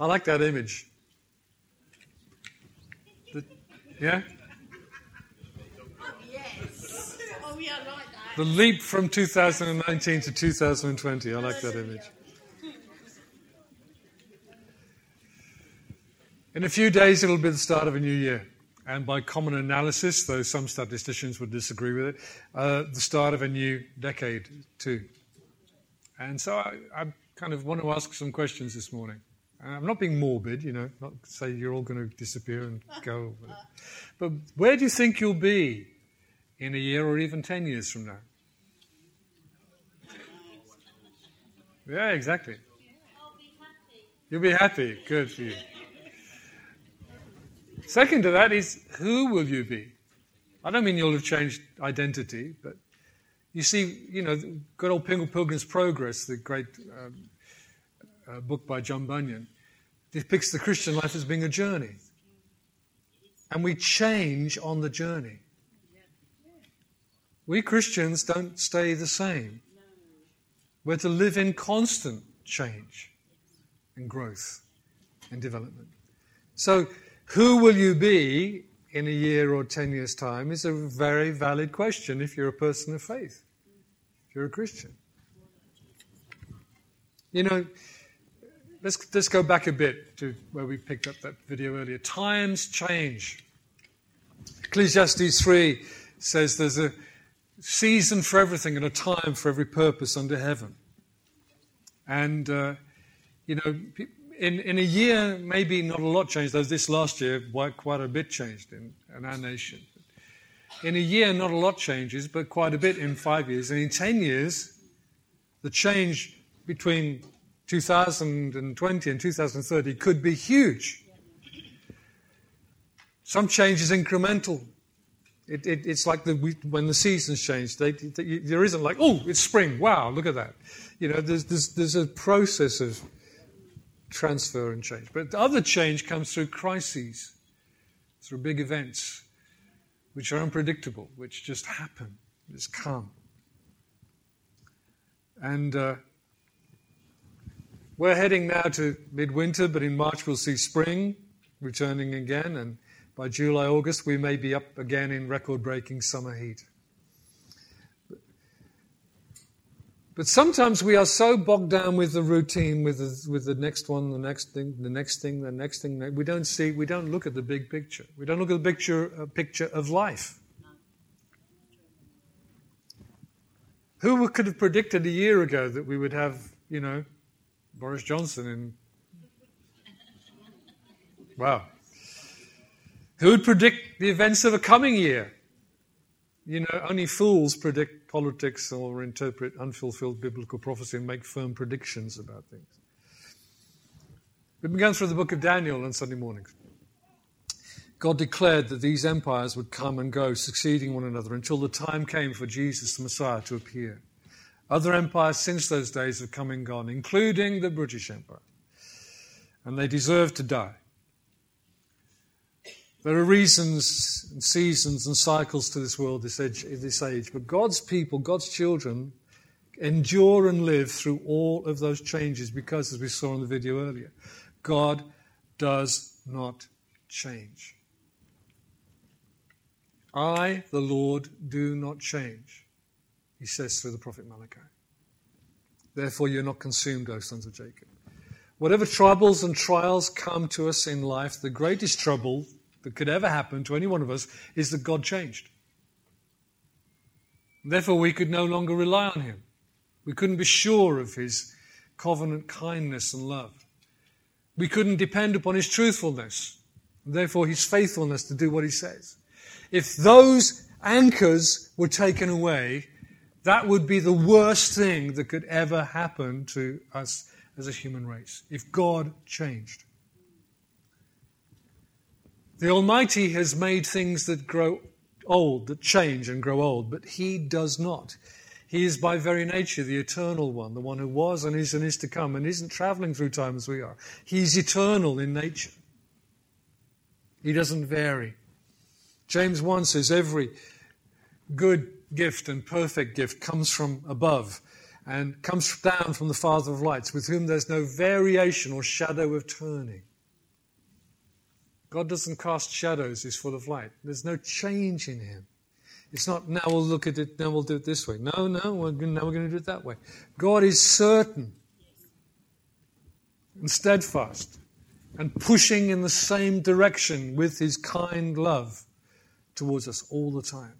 I like that image. The, yeah? Yes. Oh, yeah, I like that. The leap from 2019 to 2020. I like that image. In a few days, it'll be the start of a new year. And by common analysis, though some statisticians would disagree with it, uh, the start of a new decade, too. And so I, I, kind of want to ask some questions this morning. And I'm not being morbid, you know, not say you're all going to disappear and go. But where do you think you'll be in a year or even 10 years from now? Yeah, exactly. You'll be happy. Good for you. Second to that is, who will you be? I don't mean you'll have changed identity, but you see, you know, good old Pilgrim's Progress, the great um, uh, book by John Bunyan, depicts the Christian life as being a journey. And we change on the journey. We Christians don't stay the same. We're to live in constant change and growth and development. So, who will you be in a year or 10 years' time is a very valid question if you're a person of faith, if you're a Christian. You know, let's, let's go back a bit to where we picked up that video earlier. Times change. Ecclesiastes 3 says there's a season for everything and a time for every purpose under heaven. And, uh, you know, in, in a year, maybe not a lot changed, though this last year, quite a bit changed in, in our nation. In a year, not a lot changes, but quite a bit in five years. And in 10 years, the change between 2020 and 2030 could be huge. Some change is incremental. It, it, it's like the, when the seasons change. They, they, there isn't like, oh, it's spring. Wow, look at that. You know, there's, there's, there's a process of transfer and change. But the other change comes through crises, through big events, which are unpredictable, which just happen, just come. And uh, we're heading now to midwinter, but in March we'll see spring returning again, and by July, August, we may be up again in record breaking summer heat. But sometimes we are so bogged down with the routine, with the, with the next one, the next thing, the next thing, the next thing. We don't see, we don't look at the big picture. We don't look at the picture, uh, picture of life. Who could have predicted a year ago that we would have, you know, Boris Johnson in. Wow. Who would predict the events of a coming year? You know, only fools predict politics or interpret unfulfilled biblical prophecy and make firm predictions about things. Been going through the book of Daniel on Sunday mornings. God declared that these empires would come and go, succeeding one another, until the time came for Jesus, the Messiah, to appear. Other empires since those days have come and gone, including the British Empire. And they deserve to die. There are reasons and seasons and cycles to this world, this age, this age, but God's people, God's children, endure and live through all of those changes because, as we saw in the video earlier, God does not change. I, the Lord, do not change, he says through the prophet Malachi. Therefore, you're not consumed, O sons of Jacob. Whatever troubles and trials come to us in life, the greatest trouble that could ever happen to any one of us is that God changed. Therefore, we could no longer rely on Him. We couldn't be sure of His covenant kindness and love. We couldn't depend upon His truthfulness, therefore His faithfulness to do what He says. If those anchors were taken away, that would be the worst thing that could ever happen to us as a human race. If God changed. The Almighty has made things that grow old, that change and grow old, but He does not. He is by very nature the eternal one, the one who was and is and is to come, and isn't traveling through time as we are. He's eternal in nature. He doesn't vary. James 1 says, Every good gift and perfect gift comes from above and comes down from the Father of lights, with whom there's no variation or shadow of turning. God doesn't cast shadows, he's full of light. There's no change in him. It's not, now we'll look at it, now we'll do it this way. No, no, we're, now we're going to do it that way. God is certain and steadfast and pushing in the same direction with his kind love towards us all the time.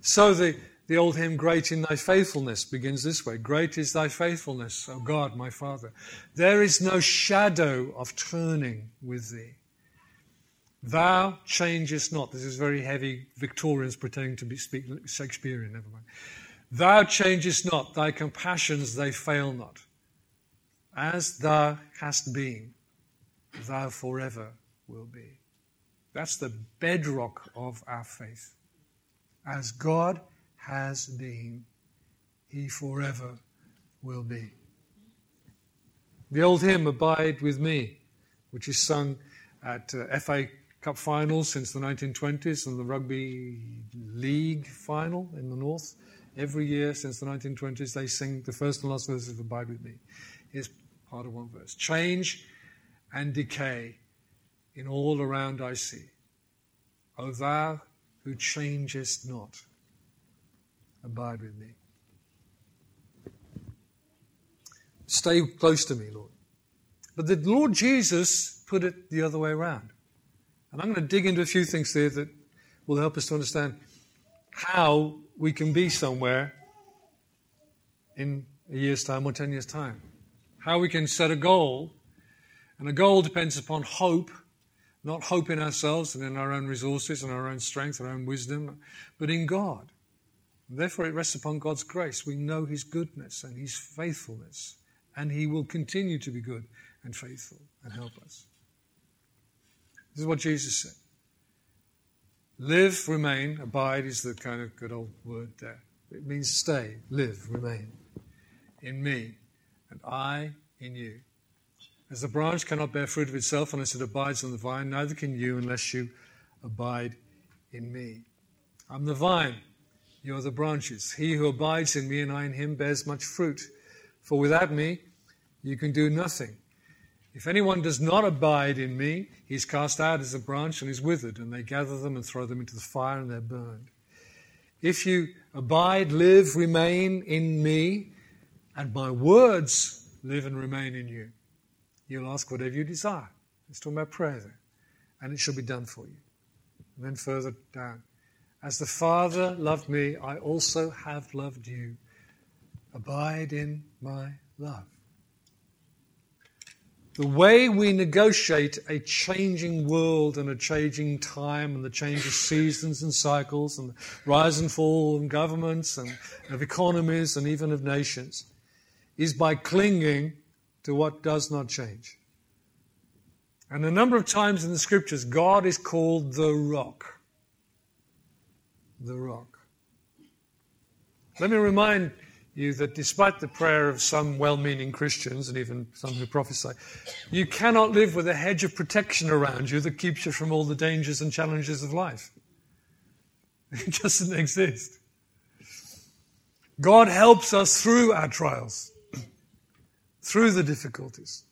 So the, the old hymn, Great Is Thy Faithfulness, begins this way Great is Thy faithfulness, O God, my Father. There is no shadow of turning with Thee. Thou changest not. This is very heavy Victorians pretending to be speak Shakespearean, never mind. Thou changest not, thy compassions they fail not. As thou hast been, thou forever will be. That's the bedrock of our faith. As God has been, he forever will be. The old hymn, Abide with Me, which is sung at uh, FA Cup finals since the 1920s and the Rugby League final in the North. Every year since the 1920s, they sing the first and last verses of Abide with Me. Is part of one verse. Change and decay in all around I see. O thou who changest not, abide with me. Stay close to me, Lord. But the Lord Jesus put it the other way around. And I'm going to dig into a few things there that will help us to understand how we can be somewhere in a year's time or 10 years' time. How we can set a goal. And a goal depends upon hope, not hope in ourselves and in our own resources and our own strength, our own wisdom, but in God. Therefore, it rests upon God's grace. We know His goodness and His faithfulness, and He will continue to be good and faithful and help us. This is what Jesus said. Live, remain, abide is the kind of good old word there. It means stay, live, remain in me, and I in you. As the branch cannot bear fruit of itself unless it abides on the vine, neither can you unless you abide in me. I'm the vine, you are the branches. He who abides in me and I in him bears much fruit. For without me, you can do nothing. If anyone does not abide in me, he is cast out as a branch and is withered, and they gather them and throw them into the fire and they're burned. If you abide, live, remain in me, and my words live and remain in you, you'll ask whatever you desire. It's talking about prayer there. And it shall be done for you. And then further down. As the Father loved me, I also have loved you. Abide in my love. The way we negotiate a changing world and a changing time and the change of seasons and cycles and rise and fall of governments and of economies and even of nations is by clinging to what does not change. And a number of times in the scriptures, God is called the rock. The rock. Let me remind you that despite the prayer of some well meaning Christians and even some who prophesy, you cannot live with a hedge of protection around you that keeps you from all the dangers and challenges of life. It doesn't exist. God helps us through our trials, through the difficulties.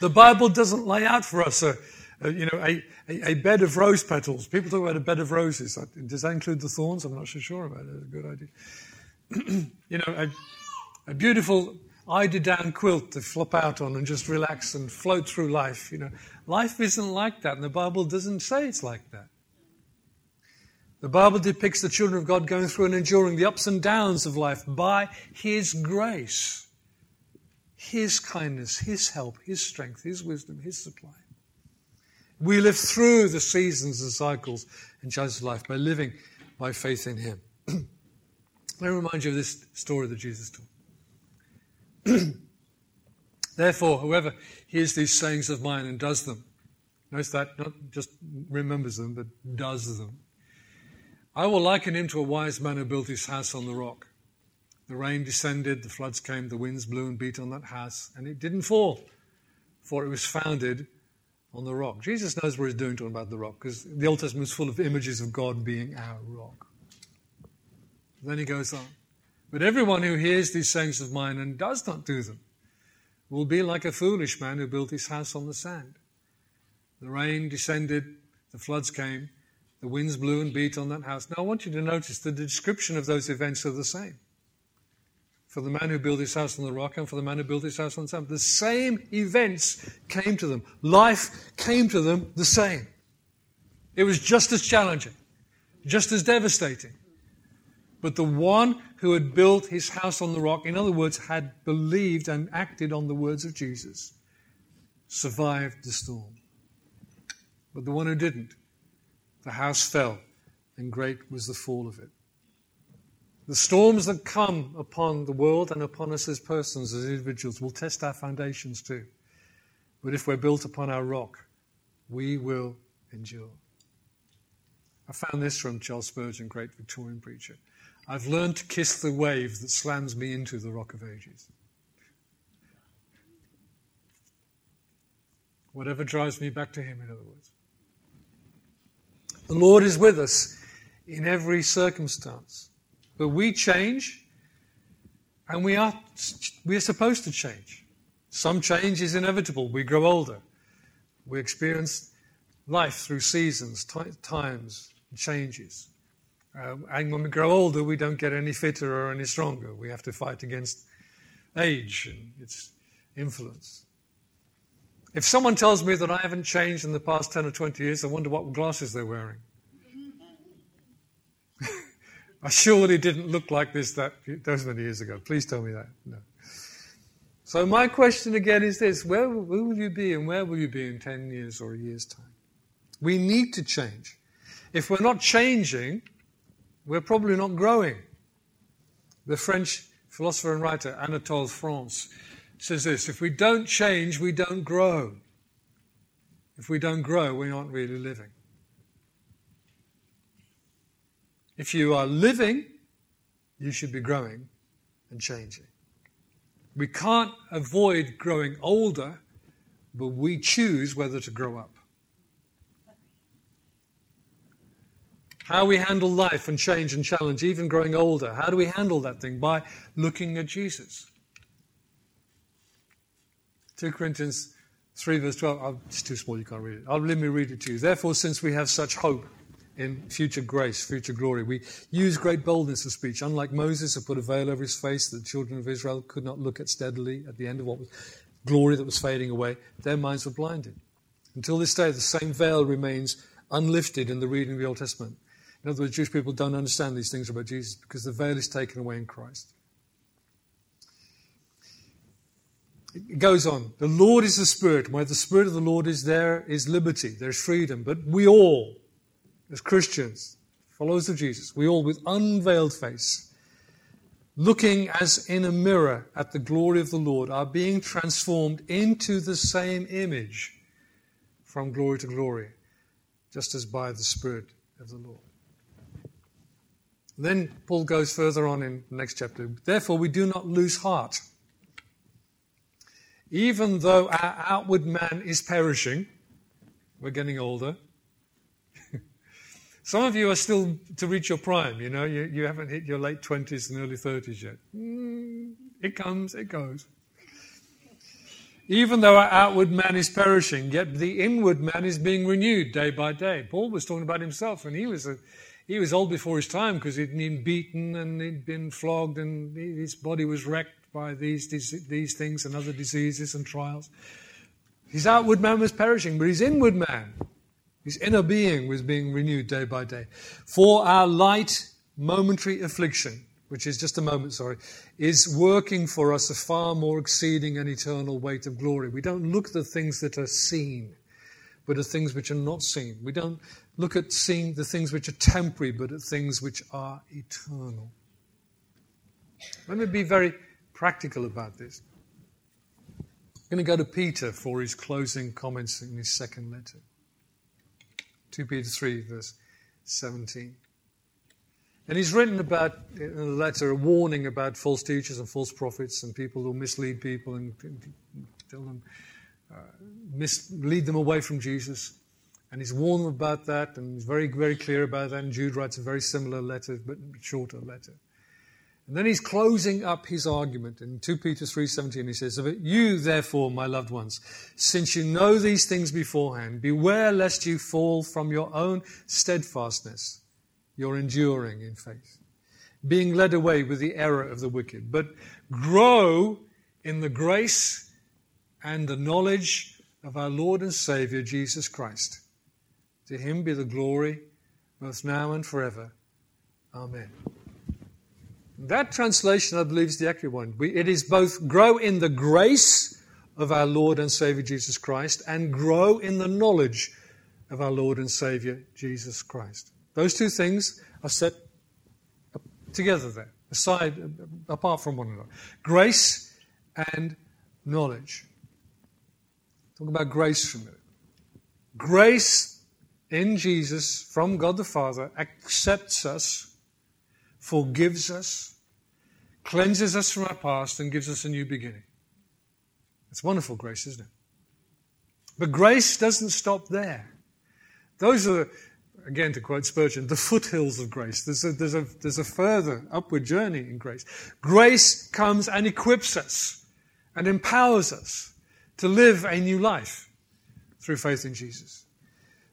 The Bible doesn't lay out for us a, a you know, a, a, a, bed of rose petals. People talk about a bed of roses. Does that include the thorns? I'm not so sure about it. It's a good idea. you know, a, a beautiful eider-down quilt to flop out on and just relax and float through life. You know, life isn't like that, and the Bible doesn't say it's like that. The Bible depicts the children of God going through and enduring the ups and downs of life by His grace, His kindness, His help, His strength, His wisdom, His supply. We live through the seasons and cycles in Joseph's life by living by faith in Him. Let me remind you of this story that Jesus told. Therefore, whoever hears these sayings of mine and does them, notice that, not just remembers them, but does them, I will liken him to a wise man who built his house on the rock. The rain descended, the floods came, the winds blew and beat on that house, and it didn't fall, for it was founded on the rock. Jesus knows what he's doing talking about the rock, because the Old Testament is full of images of God being our rock. Then he goes on. But everyone who hears these sayings of mine and does not do them will be like a foolish man who built his house on the sand. The rain descended, the floods came, the winds blew and beat on that house. Now I want you to notice the description of those events are the same. For the man who built his house on the rock and for the man who built his house on the sand. The same events came to them. Life came to them the same. It was just as challenging, just as devastating. But the one who had built his house on the rock, in other words, had believed and acted on the words of Jesus, survived the storm. But the one who didn't, the house fell, and great was the fall of it. The storms that come upon the world and upon us as persons, as individuals, will test our foundations too. But if we're built upon our rock, we will endure. I found this from Charles Spurgeon, great Victorian preacher. I've learned to kiss the wave that slams me into the rock of ages. Whatever drives me back to Him, in other words. The Lord is with us in every circumstance. But we change, and we are, we are supposed to change. Some change is inevitable. We grow older. We experience life through seasons, t- times, changes. Uh, and when we grow older, we don't get any fitter or any stronger. We have to fight against age and its influence. If someone tells me that I haven't changed in the past 10 or 20 years, I wonder what glasses they're wearing. I surely didn't look like this that those many years ago. Please tell me that. No. So my question again is this: Where, where will you be, and where will you be in 10 years or a year's time? We need to change. If we're not changing, we're probably not growing. The French philosopher and writer Anatole France says this if we don't change, we don't grow. If we don't grow, we aren't really living. If you are living, you should be growing and changing. We can't avoid growing older, but we choose whether to grow up. How we handle life and change and challenge, even growing older. How do we handle that thing? By looking at Jesus. 2 Corinthians 3, verse 12. Oh, it's too small, you can't read it. I'll, let me read it to you. Therefore, since we have such hope in future grace, future glory, we use great boldness of speech. Unlike Moses, who put a veil over his face that the children of Israel could not look at steadily at the end of what was glory that was fading away, their minds were blinded. Until this day, the same veil remains unlifted in the reading of the Old Testament. In other words, Jewish people don't understand these things about Jesus because the veil is taken away in Christ. It goes on. The Lord is the Spirit. Where the Spirit of the Lord is, there is liberty, there's freedom. But we all, as Christians, followers of Jesus, we all with unveiled face, looking as in a mirror at the glory of the Lord, are being transformed into the same image from glory to glory, just as by the Spirit of the Lord. Then Paul goes further on in the next chapter. Therefore, we do not lose heart. Even though our outward man is perishing, we're getting older. Some of you are still to reach your prime, you know, you, you haven't hit your late 20s and early 30s yet. Mm, it comes, it goes. Even though our outward man is perishing, yet the inward man is being renewed day by day. Paul was talking about himself, and he was a, he was old before his time because he'd been beaten and he'd been flogged and his body was wrecked by these, these things and other diseases and trials. His outward man was perishing, but his inward man, his inner being, was being renewed day by day. For our light, momentary affliction, which is just a moment, sorry, is working for us a far more exceeding and eternal weight of glory. We don't look at the things that are seen, but at things which are not seen. We don't look at seeing the things which are temporary, but at things which are eternal. Let me be very practical about this. I'm going to go to Peter for his closing comments in his second letter. 2 Peter 3, verse 17. And he's written about, in a letter, a warning about false teachers and false prophets and people who mislead people and tell them, uh, them away from Jesus. And he's warned them about that, and he's very, very clear about that. And Jude writes a very similar letter, but shorter letter. And then he's closing up his argument in 2 Peter 3:17 he says, "You therefore, my loved ones, since you know these things beforehand, beware lest you fall from your own steadfastness, your enduring in faith, being led away with the error of the wicked, but grow in the grace and the knowledge of our Lord and Savior Jesus Christ. To him be the glory both now and forever. Amen." That translation, I believe, is the accurate one. It is both grow in the grace of our Lord and Savior Jesus Christ and grow in the knowledge of our Lord and Savior Jesus Christ. Those two things are set together there, aside, apart from one another. Grace and knowledge. Talk about grace for a minute. Grace in Jesus from God the Father accepts us forgives us, cleanses us from our past, and gives us a new beginning. It's wonderful grace, isn't it? But grace doesn't stop there. Those are, again to quote Spurgeon, the foothills of grace. There's a, there's a, there's a further upward journey in grace. Grace comes and equips us and empowers us to live a new life through faith in Jesus.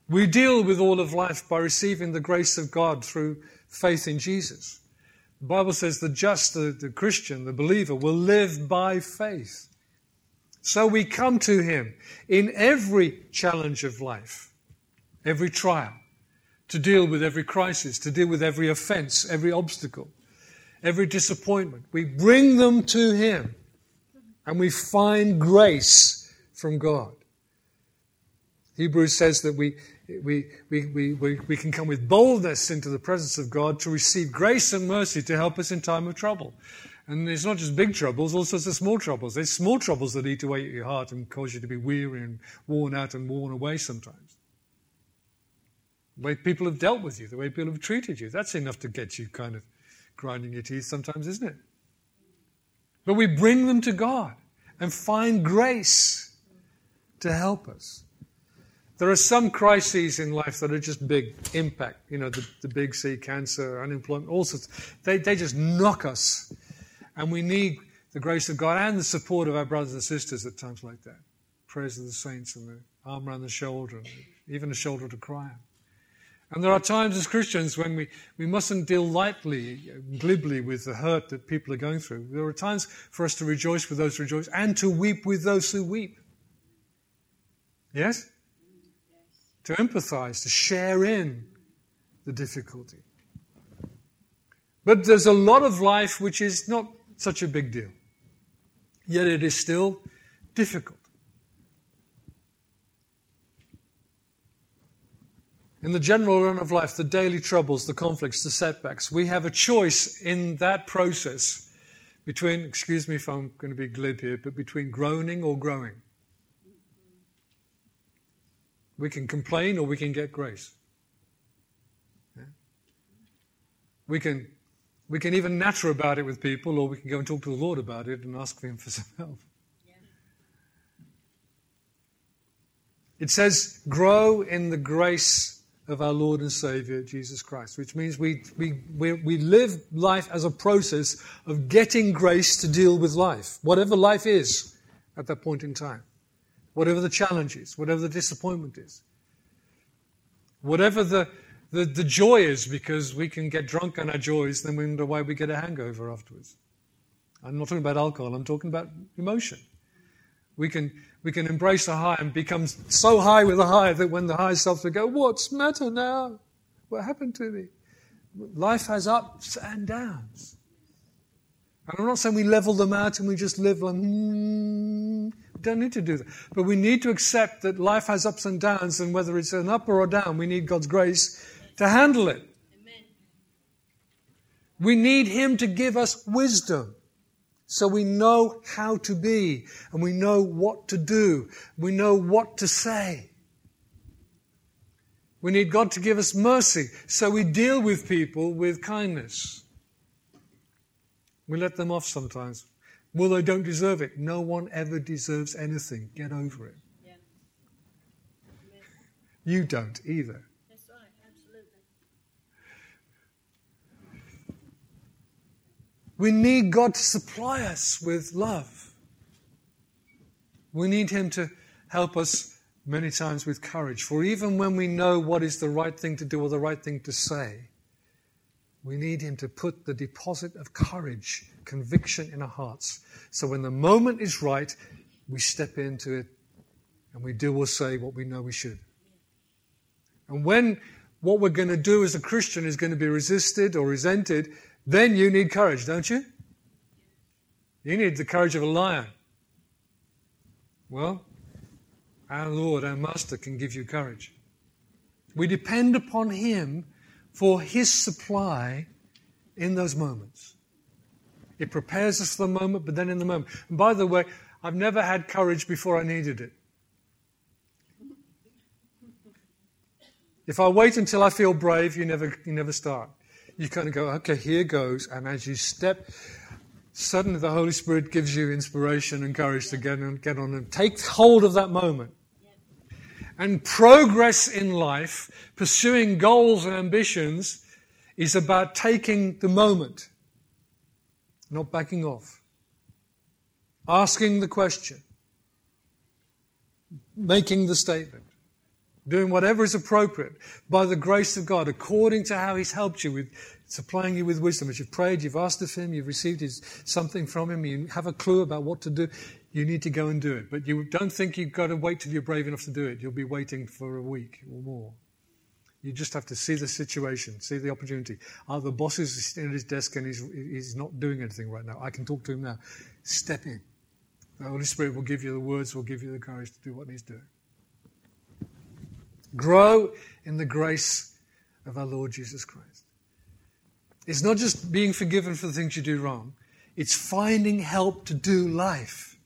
We deal with all of life by receiving the grace of God through faith in Jesus. The Bible says the just, the, the Christian, the believer will live by faith. So we come to Him in every challenge of life, every trial, to deal with every crisis, to deal with every offense, every obstacle, every disappointment. We bring them to Him and we find grace from God. Hebrews says that we, we, we, we, we, can come with boldness into the presence of God to receive grace and mercy to help us in time of trouble. And it's not just big troubles, all sorts of small troubles. There's small troubles that eat away at your heart and cause you to be weary and worn out and worn away sometimes. The way people have dealt with you, the way people have treated you, that's enough to get you kind of grinding your teeth sometimes, isn't it? But we bring them to God and find grace to help us. There are some crises in life that are just big impact. You know, the, the big C, cancer, unemployment, all sorts. They, they just knock us. And we need the grace of God and the support of our brothers and sisters at times like that. Prayers of the saints and the arm around the shoulder, even a shoulder to cry on. And there are times as Christians when we, we mustn't deal lightly, glibly with the hurt that people are going through. There are times for us to rejoice with those who rejoice and to weep with those who weep. Yes? To empathize, to share in the difficulty. But there's a lot of life which is not such a big deal, yet it is still difficult. In the general run of life, the daily troubles, the conflicts, the setbacks, we have a choice in that process between, excuse me if I'm going to be glib here, but between groaning or growing. We can complain or we can get grace. Yeah? We can we can even natter about it with people, or we can go and talk to the Lord about it and ask Him for some help. Yeah. It says, grow in the grace of our Lord and Savior, Jesus Christ, which means we, we, we, we live life as a process of getting grace to deal with life, whatever life is at that point in time whatever the challenge is, whatever the disappointment is, whatever the, the, the joy is, because we can get drunk on our joys, then we wonder why we get a hangover afterwards. I'm not talking about alcohol, I'm talking about emotion. We can, we can embrace a high and become so high with the high that when the high stops, we go, What's matter now? What happened to me? Life has ups and downs. And I'm not saying we level them out and we just live like, hmm. We don't need to do that. But we need to accept that life has ups and downs, and whether it's an up or a down, we need God's grace to handle it. Amen. We need Him to give us wisdom. So we know how to be, and we know what to do, we know what to say. We need God to give us mercy, so we deal with people with kindness. We let them off sometimes. Well, they don't deserve it. No one ever deserves anything. Get over it. Yeah. You don't either. That's right, absolutely. We need God to supply us with love. We need Him to help us many times with courage. For even when we know what is the right thing to do or the right thing to say, we need Him to put the deposit of courage, conviction in our hearts. So when the moment is right, we step into it and we do or say what we know we should. And when what we're going to do as a Christian is going to be resisted or resented, then you need courage, don't you? You need the courage of a lion. Well, our Lord, our Master, can give you courage. We depend upon Him for His supply in those moments. It prepares us for the moment, but then in the moment. And by the way, I've never had courage before I needed it. If I wait until I feel brave, you never, you never start. You kind of go, okay, here goes. And as you step, suddenly the Holy Spirit gives you inspiration and courage to get on, get on and take hold of that moment. And progress in life, pursuing goals and ambitions, is about taking the moment, not backing off, asking the question, making the statement doing whatever is appropriate by the grace of God, according to how He's helped you with supplying you with wisdom. As you've prayed, you've asked of Him, you've received his, something from Him, you have a clue about what to do, you need to go and do it. But you don't think you've got to wait till you're brave enough to do it. You'll be waiting for a week or more. You just have to see the situation, see the opportunity. Oh, the boss is sitting at his desk and he's, he's not doing anything right now. I can talk to him now. Step in. The Holy Spirit will give you the words, will give you the courage to do what He's doing. Grow in the grace of our Lord Jesus Christ. It's not just being forgiven for the things you do wrong, it's finding help to do life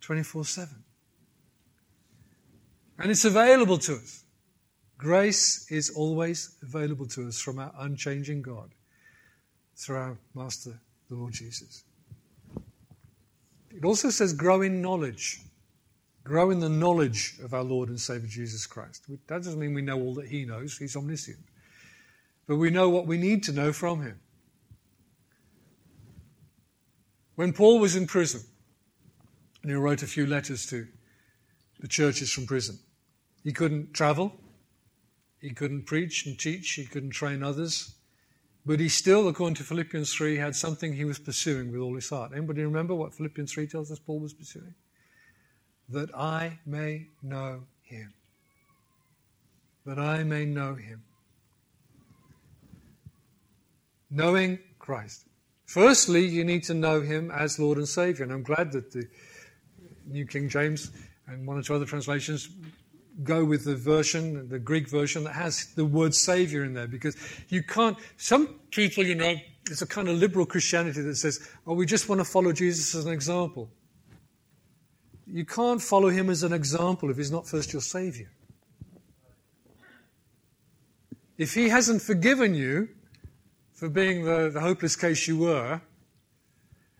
24 7. And it's available to us. Grace is always available to us from our unchanging God through our Master, the Lord Jesus. It also says grow in knowledge. Grow in the knowledge of our Lord and Savior Jesus Christ. That doesn't mean we know all that He knows, He's omniscient. But we know what we need to know from Him. When Paul was in prison, and he wrote a few letters to the churches from prison, he couldn't travel, he couldn't preach and teach, he couldn't train others. But he still, according to Philippians 3, had something he was pursuing with all his heart. Anybody remember what Philippians 3 tells us Paul was pursuing? that I may know him. That I may know him. Knowing Christ. Firstly, you need to know him as Lord and Savior. And I'm glad that the New King James and one or two other translations go with the version, the Greek version, that has the word Savior in there because you can't. Some people, you know, it's a kind of liberal Christianity that says, oh, we just want to follow Jesus as an example. You can't follow him as an example if he's not first your Savior. If he hasn't forgiven you for being the, the hopeless case you were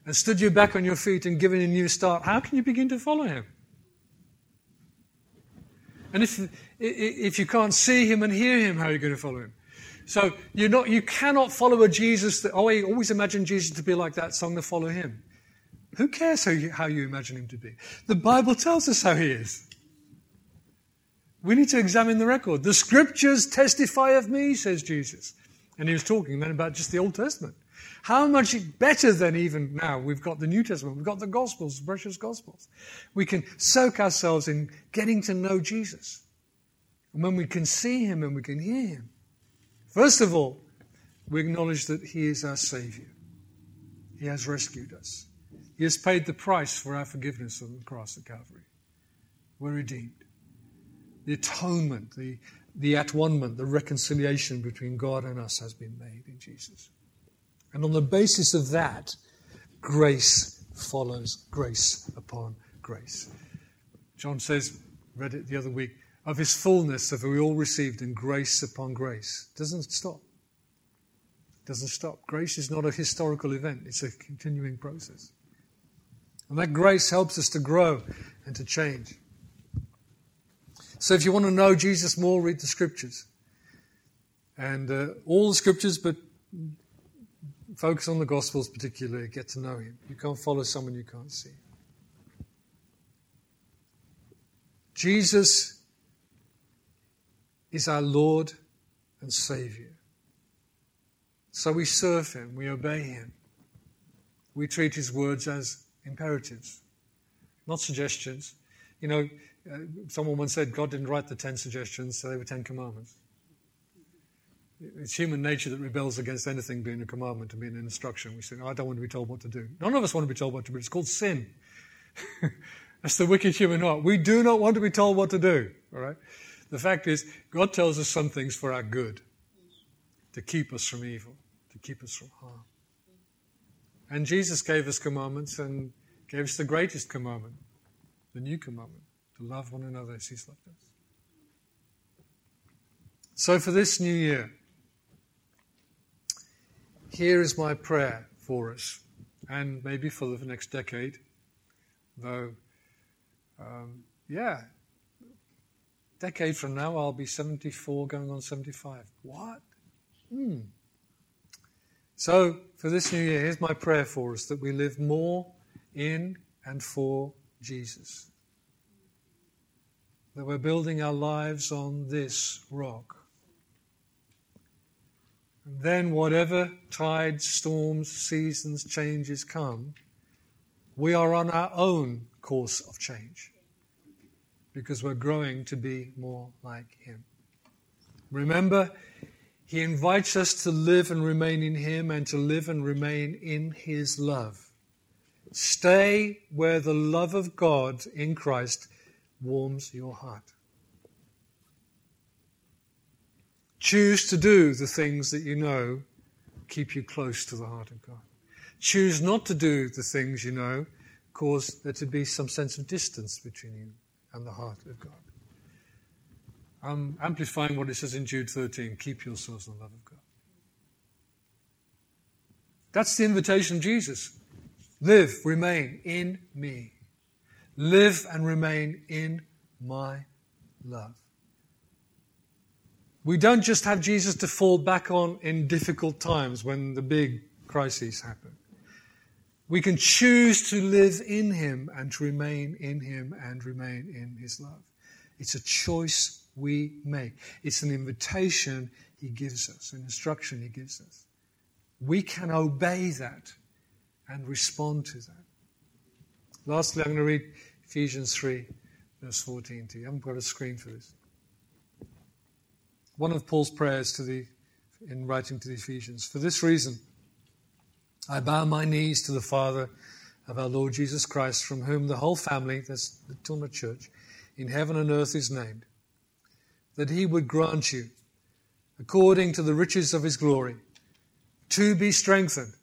and stood you back on your feet and given a new start, how can you begin to follow him? And if, if you can't see him and hear him, how are you going to follow him? So you're not, you cannot follow a Jesus that, oh, I always imagine Jesus to be like that song to follow him. Who cares how you, how you imagine him to be? The Bible tells us how he is. We need to examine the record. The scriptures testify of me, says Jesus. And he was talking then about just the Old Testament. How much better than even now we've got the New Testament, we've got the Gospels, the precious Gospels. We can soak ourselves in getting to know Jesus. And when we can see him and we can hear him, first of all, we acknowledge that he is our Savior. He has rescued us. He has paid the price for our forgiveness on the cross at Calvary. We're redeemed. The atonement, the, the at one the reconciliation between God and us has been made in Jesus. And on the basis of that, grace follows grace upon grace. John says, read it the other week, of his fullness have we all received in grace upon grace. Doesn't stop. Doesn't stop. Grace is not a historical event, it's a continuing process. And that grace helps us to grow and to change. So if you want to know Jesus more, read the scriptures. And uh, all the scriptures, but focus on the Gospels particularly, get to know Him. You can't follow someone you can't see. Jesus is our Lord and Savior. So we serve Him, we obey Him. We treat His words as imperatives, not suggestions. You know, uh, someone once said God didn't write the ten suggestions, so they were ten commandments. It's human nature that rebels against anything being a commandment and being an instruction. We say, I don't want to be told what to do. None of us want to be told what to do. It's called sin. That's the wicked human heart. We do not want to be told what to do. All right? The fact is, God tells us some things for our good, to keep us from evil, to keep us from harm. And Jesus gave us commandments and gave us the greatest commandment, the new commandment, to love one another as He's loved us. So for this new year, here is my prayer for us, and maybe for the next decade, though, um, yeah, decade from now I'll be 74 going on 75. What? Hmm. So, for this new year, here's my prayer for us that we live more in and for Jesus. That we're building our lives on this rock. Then, whatever tides, storms, seasons, changes come, we are on our own course of change because we're growing to be more like Him. Remember, He invites us to live and remain in Him and to live and remain in His love. Stay where the love of God in Christ warms your heart. Choose to do the things that you know keep you close to the heart of God. Choose not to do the things you know cause there to be some sense of distance between you and the heart of God. I'm amplifying what it says in Jude 13 keep yourselves in the love of God. That's the invitation of Jesus. Live, remain in me. Live and remain in my love. We don't just have Jesus to fall back on in difficult times when the big crises happen. We can choose to live in Him and to remain in Him and remain in His love. It's a choice we make. It's an invitation He gives us, an instruction He gives us. We can obey that and respond to that. Lastly, I'm going to read Ephesians 3, verse 14 to you. I haven't got a screen for this one of Paul's prayers to the, in writing to the Ephesians. For this reason, I bow my knees to the Father of our Lord Jesus Christ, from whom the whole family, that's the Tilma Church, in heaven and earth is named, that he would grant you, according to the riches of his glory, to be strengthened.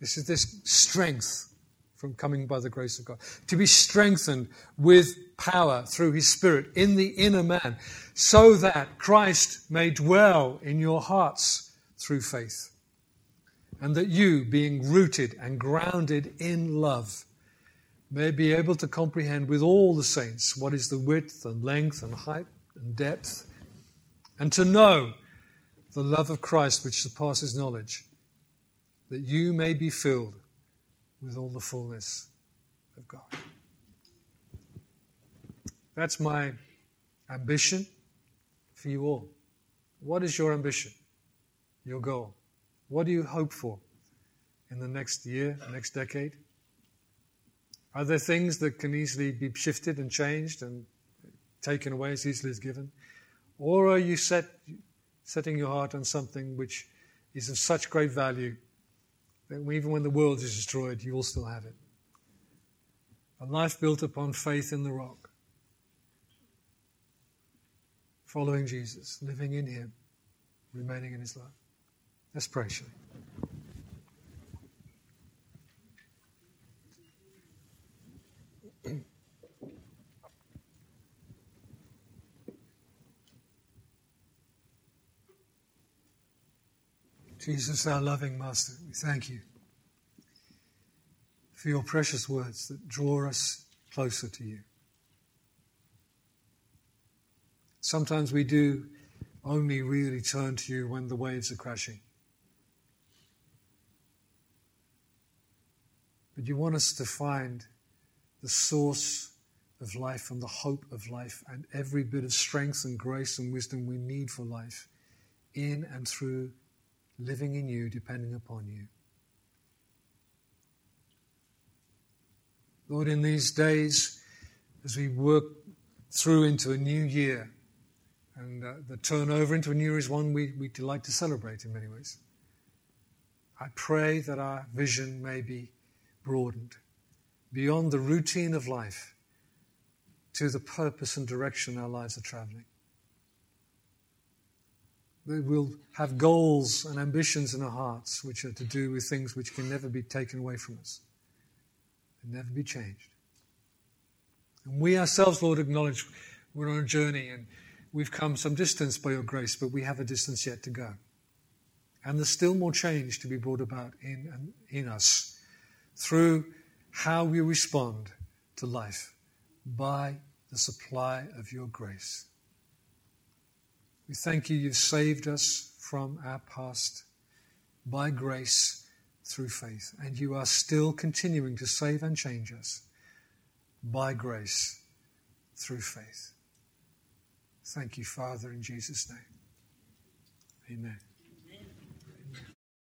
This is this strength from coming by the grace of God. To be strengthened with power through his Spirit in the inner man, so that Christ may dwell in your hearts through faith. And that you, being rooted and grounded in love, may be able to comprehend with all the saints what is the width and length and height and depth, and to know the love of Christ which surpasses knowledge, that you may be filled with all the fullness of God. That's my ambition for you all. What is your ambition? Your goal? What do you hope for in the next year, next decade? Are there things that can easily be shifted and changed and taken away as easily as given? Or are you set, setting your heart on something which is of such great value that even when the world is destroyed, you will still have it? A life built upon faith in the rock following Jesus, living in Him, remaining in His love. Let's pray, shall Jesus, our loving Master, we thank you for your precious words that draw us closer to you. Sometimes we do only really turn to you when the waves are crashing. but you want us to find the source of life and the hope of life and every bit of strength and grace and wisdom we need for life in and through living in you, depending upon you. Lord, in these days, as we work through into a new year, and uh, the turnover into a new year is one we, we delight to celebrate in many ways. I pray that our vision may be broadened beyond the routine of life to the purpose and direction our lives are traveling. That we'll have goals and ambitions in our hearts which are to do with things which can never be taken away from us and never be changed. And we ourselves, Lord, acknowledge we're on a journey and we've come some distance by your grace, but we have a distance yet to go. And there's still more change to be brought about in, in us through how we respond to life by the supply of your grace. We thank you, you've saved us from our past by grace through faith, and you are still continuing to save and change us by grace through faith. Thank you, Father, in Jesus' name. Amen.